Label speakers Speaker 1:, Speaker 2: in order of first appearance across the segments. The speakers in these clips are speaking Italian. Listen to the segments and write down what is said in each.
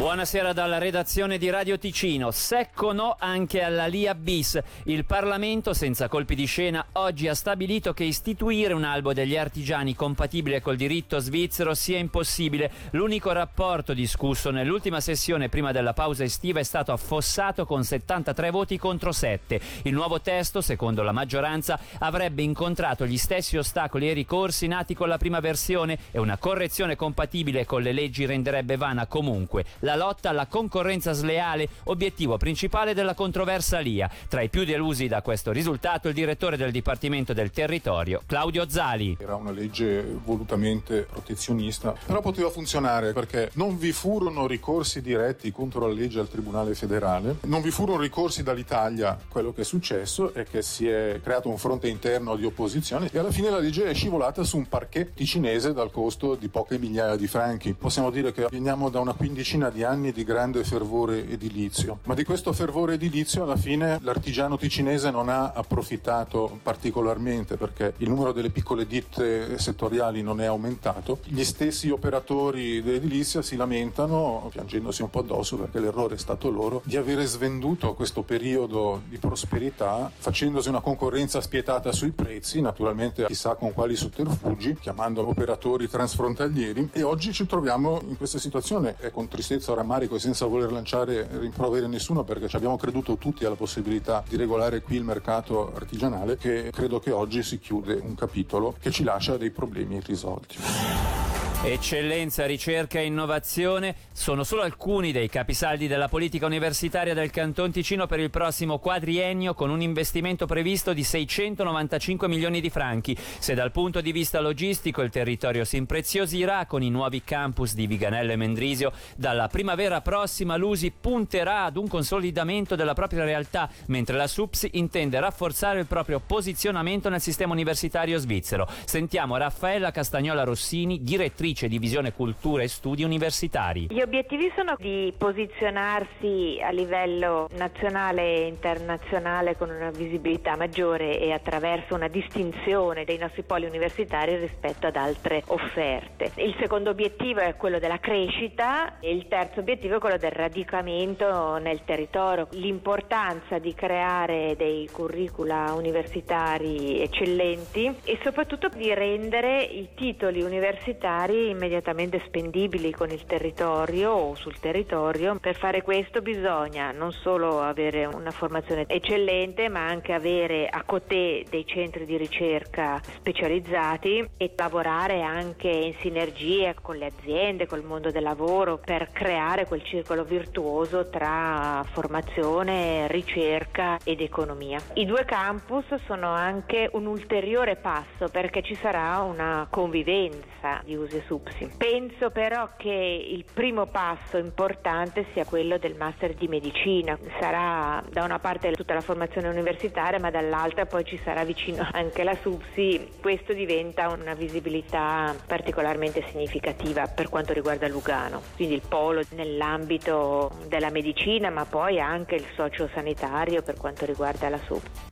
Speaker 1: Buonasera dalla redazione di Radio Ticino. Secco no anche alla LIA bis. Il Parlamento, senza colpi di scena, oggi ha stabilito che istituire un albo degli artigiani compatibile col diritto svizzero sia impossibile. L'unico rapporto discusso nell'ultima sessione prima della pausa estiva è stato affossato con 73 voti contro 7. Il nuovo testo, secondo la maggioranza, avrebbe incontrato gli stessi ostacoli e ricorsi nati con la prima versione e una correzione compatibile con le leggi renderebbe vana comunque la la lotta alla concorrenza sleale, obiettivo principale della controversa LIA. Tra i più delusi da questo risultato il direttore del Dipartimento del Territorio, Claudio Zali.
Speaker 2: Era una legge volutamente protezionista, però poteva funzionare perché non vi furono ricorsi diretti contro la legge al Tribunale federale, non vi furono ricorsi dall'Italia. Quello che è successo è che si è creato un fronte interno di opposizione e alla fine la legge è scivolata su un parquet ticinese dal costo di poche migliaia di franchi. Possiamo dire che veniamo da una quindicina di anni di grande fervore edilizio, ma di questo fervore edilizio alla fine l'artigiano ticinese non ha approfittato particolarmente perché il numero delle piccole ditte settoriali non è aumentato. Gli stessi operatori dell'edilizia si lamentano, piangendosi un po' addosso perché l'errore è stato loro, di avere svenduto questo periodo di prosperità facendosi una concorrenza spietata sui prezzi, naturalmente chissà con quali sotterfugi, chiamando operatori transfrontalieri e oggi ci troviamo in questa situazione. È con tristezza o rammarico senza voler lanciare rimproveri a nessuno perché ci abbiamo creduto tutti alla possibilità di regolare qui il mercato artigianale che credo che oggi si chiude un capitolo che ci lascia dei problemi irrisolti.
Speaker 1: Eccellenza, ricerca e innovazione sono solo alcuni dei capisaldi della politica universitaria del Canton Ticino per il prossimo quadriennio con un investimento previsto di 695 milioni di franchi. Se dal punto di vista logistico il territorio si impreziosirà con i nuovi campus di Viganello e Mendrisio, dalla primavera prossima l'USI punterà ad un consolidamento della propria realtà, mentre la SUPS intende rafforzare il proprio posizionamento nel sistema universitario svizzero. Sentiamo Raffaella Castagnola Rossini, direttrice direttrice divisione cultura e studi universitari.
Speaker 3: Gli obiettivi sono di posizionarsi a livello nazionale e internazionale con una visibilità maggiore e attraverso una distinzione dei nostri poli universitari rispetto ad altre offerte. Il secondo obiettivo è quello della crescita e il terzo obiettivo è quello del radicamento nel territorio. L'importanza di creare dei curricula universitari eccellenti e soprattutto di rendere i titoli universitari immediatamente spendibili con il territorio o sul territorio. Per fare questo bisogna non solo avere una formazione eccellente, ma anche avere a Cotè dei centri di ricerca specializzati e lavorare anche in sinergia con le aziende, col mondo del lavoro per creare quel circolo virtuoso tra formazione, ricerca ed economia. I due campus sono anche un ulteriore passo perché ci sarà una convivenza di usi e SUPSI. Penso però che il primo passo importante sia quello del master di medicina. Sarà da una parte tutta la formazione universitaria, ma dall'altra poi ci sarà vicino anche la SUPSI. Questo diventa una visibilità particolarmente significativa per quanto riguarda Lugano. Quindi il polo nell'ambito della medicina, ma poi anche il sociosanitario per quanto riguarda la SUPSI.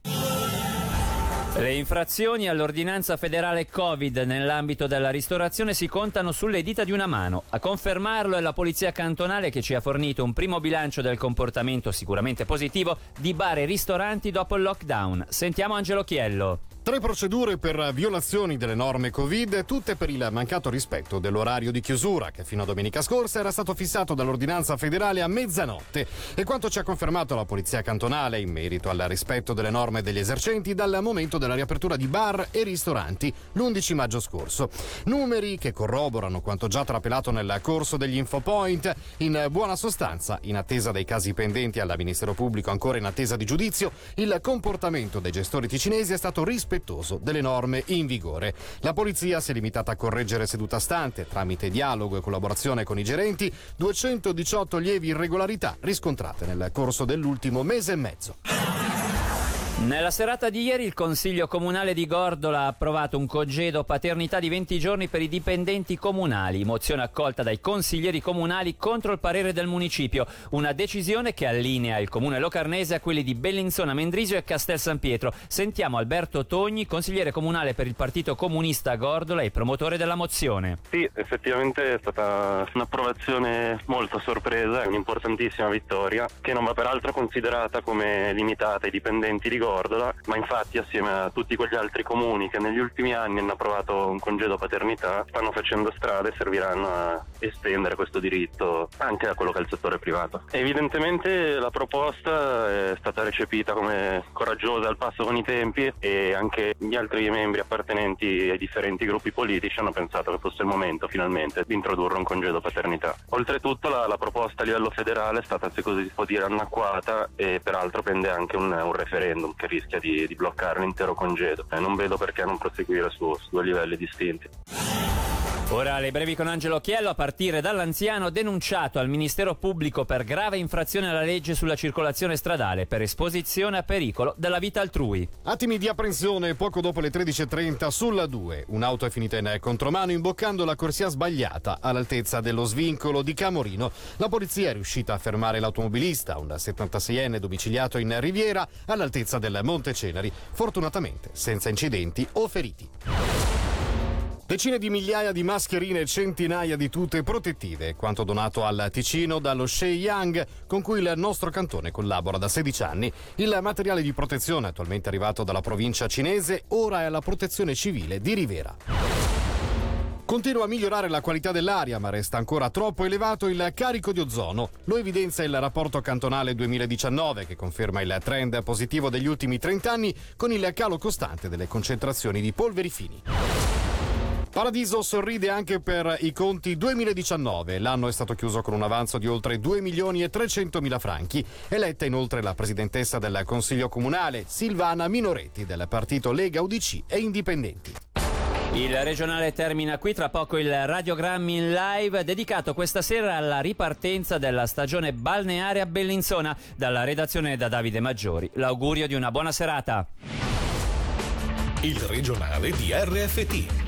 Speaker 1: Le infrazioni all'ordinanza federale Covid nell'ambito della ristorazione si contano sulle dita di una mano. A confermarlo è la Polizia Cantonale che ci ha fornito un primo bilancio del comportamento sicuramente positivo di bar e ristoranti dopo il lockdown. Sentiamo Angelo Chiello.
Speaker 4: Tre procedure per violazioni delle norme Covid, tutte per il mancato rispetto dell'orario di chiusura, che fino a domenica scorsa era stato fissato dall'ordinanza federale a mezzanotte. E quanto ci ha confermato la Polizia Cantonale in merito al rispetto delle norme degli esercenti dal momento della riapertura di bar e ristoranti l'11 maggio scorso. Numeri che corroborano quanto già trapelato nel corso degli infopoint. In buona sostanza, in attesa dei casi pendenti al Ministero Pubblico, ancora in attesa di giudizio, il comportamento dei gestori ticinesi è stato rispettato rispettoso delle norme in vigore. La polizia si è limitata a correggere seduta stante, tramite dialogo e collaborazione con i gerenti, 218 lievi irregolarità riscontrate nel corso dell'ultimo mese e mezzo.
Speaker 1: Nella serata di ieri il Consiglio Comunale di Gordola ha approvato un congedo paternità di 20 giorni per i dipendenti comunali, mozione accolta dai consiglieri comunali contro il parere del municipio, una decisione che allinea il comune locarnese a quelli di Bellinzona, Mendrisio e Castel San Pietro. Sentiamo Alberto Togni, consigliere comunale per il Partito Comunista Gordola e promotore della mozione.
Speaker 5: Sì, effettivamente è stata un'approvazione molto sorpresa, un'importantissima vittoria che non va peraltro considerata come limitata ai dipendenti di Gordola Gordola, ma infatti assieme a tutti quegli altri comuni che negli ultimi anni hanno approvato un congedo paternità stanno facendo strada e serviranno a estendere questo diritto anche a quello che è il settore privato. Evidentemente la proposta è stata recepita come coraggiosa al passo con i tempi e anche gli altri membri appartenenti ai differenti gruppi politici hanno pensato che fosse il momento finalmente di introdurre un congedo paternità. Oltretutto la, la proposta a livello federale è stata, se così si può dire, annacquata e peraltro prende anche un, un referendum che rischia di, di bloccare l'intero congedo. Eh, non vedo perché non proseguire su, su due livelli distinti.
Speaker 1: Ora le brevi con Angelo Chiello a partire dall'anziano denunciato al Ministero Pubblico per grave infrazione alla legge sulla circolazione stradale per esposizione a pericolo della vita altrui.
Speaker 4: Attimi di apprensione poco dopo le 13.30 sulla 2. Un'auto è finita in contromano imboccando la corsia sbagliata all'altezza dello svincolo di Camorino. La polizia è riuscita a fermare l'automobilista, un 76enne domiciliato in Riviera, all'altezza del Monte Ceneri, fortunatamente senza incidenti o feriti. Decine di migliaia di mascherine e centinaia di tute protettive, quanto donato al Ticino dallo Shenyang, con cui il nostro cantone collabora da 16 anni. Il materiale di protezione, attualmente arrivato dalla provincia cinese, ora è alla protezione civile di Rivera. Continua a migliorare la qualità dell'aria, ma resta ancora troppo elevato il carico di ozono. Lo evidenzia il rapporto cantonale 2019, che conferma il trend positivo degli ultimi 30 anni con il calo costante delle concentrazioni di polveri fini. Paradiso sorride anche per i conti 2019. L'anno è stato chiuso con un avanzo di oltre 2 milioni e 300 mila franchi. Eletta inoltre la presidentessa del Consiglio Comunale, Silvana Minoretti, del partito Lega UDC e Indipendenti.
Speaker 1: Il regionale termina qui, tra poco il radiogrammi in live dedicato questa sera alla ripartenza della stagione balneare a Bellinzona. Dalla redazione da Davide Maggiori, l'augurio di una buona serata.
Speaker 6: Il regionale di RFT,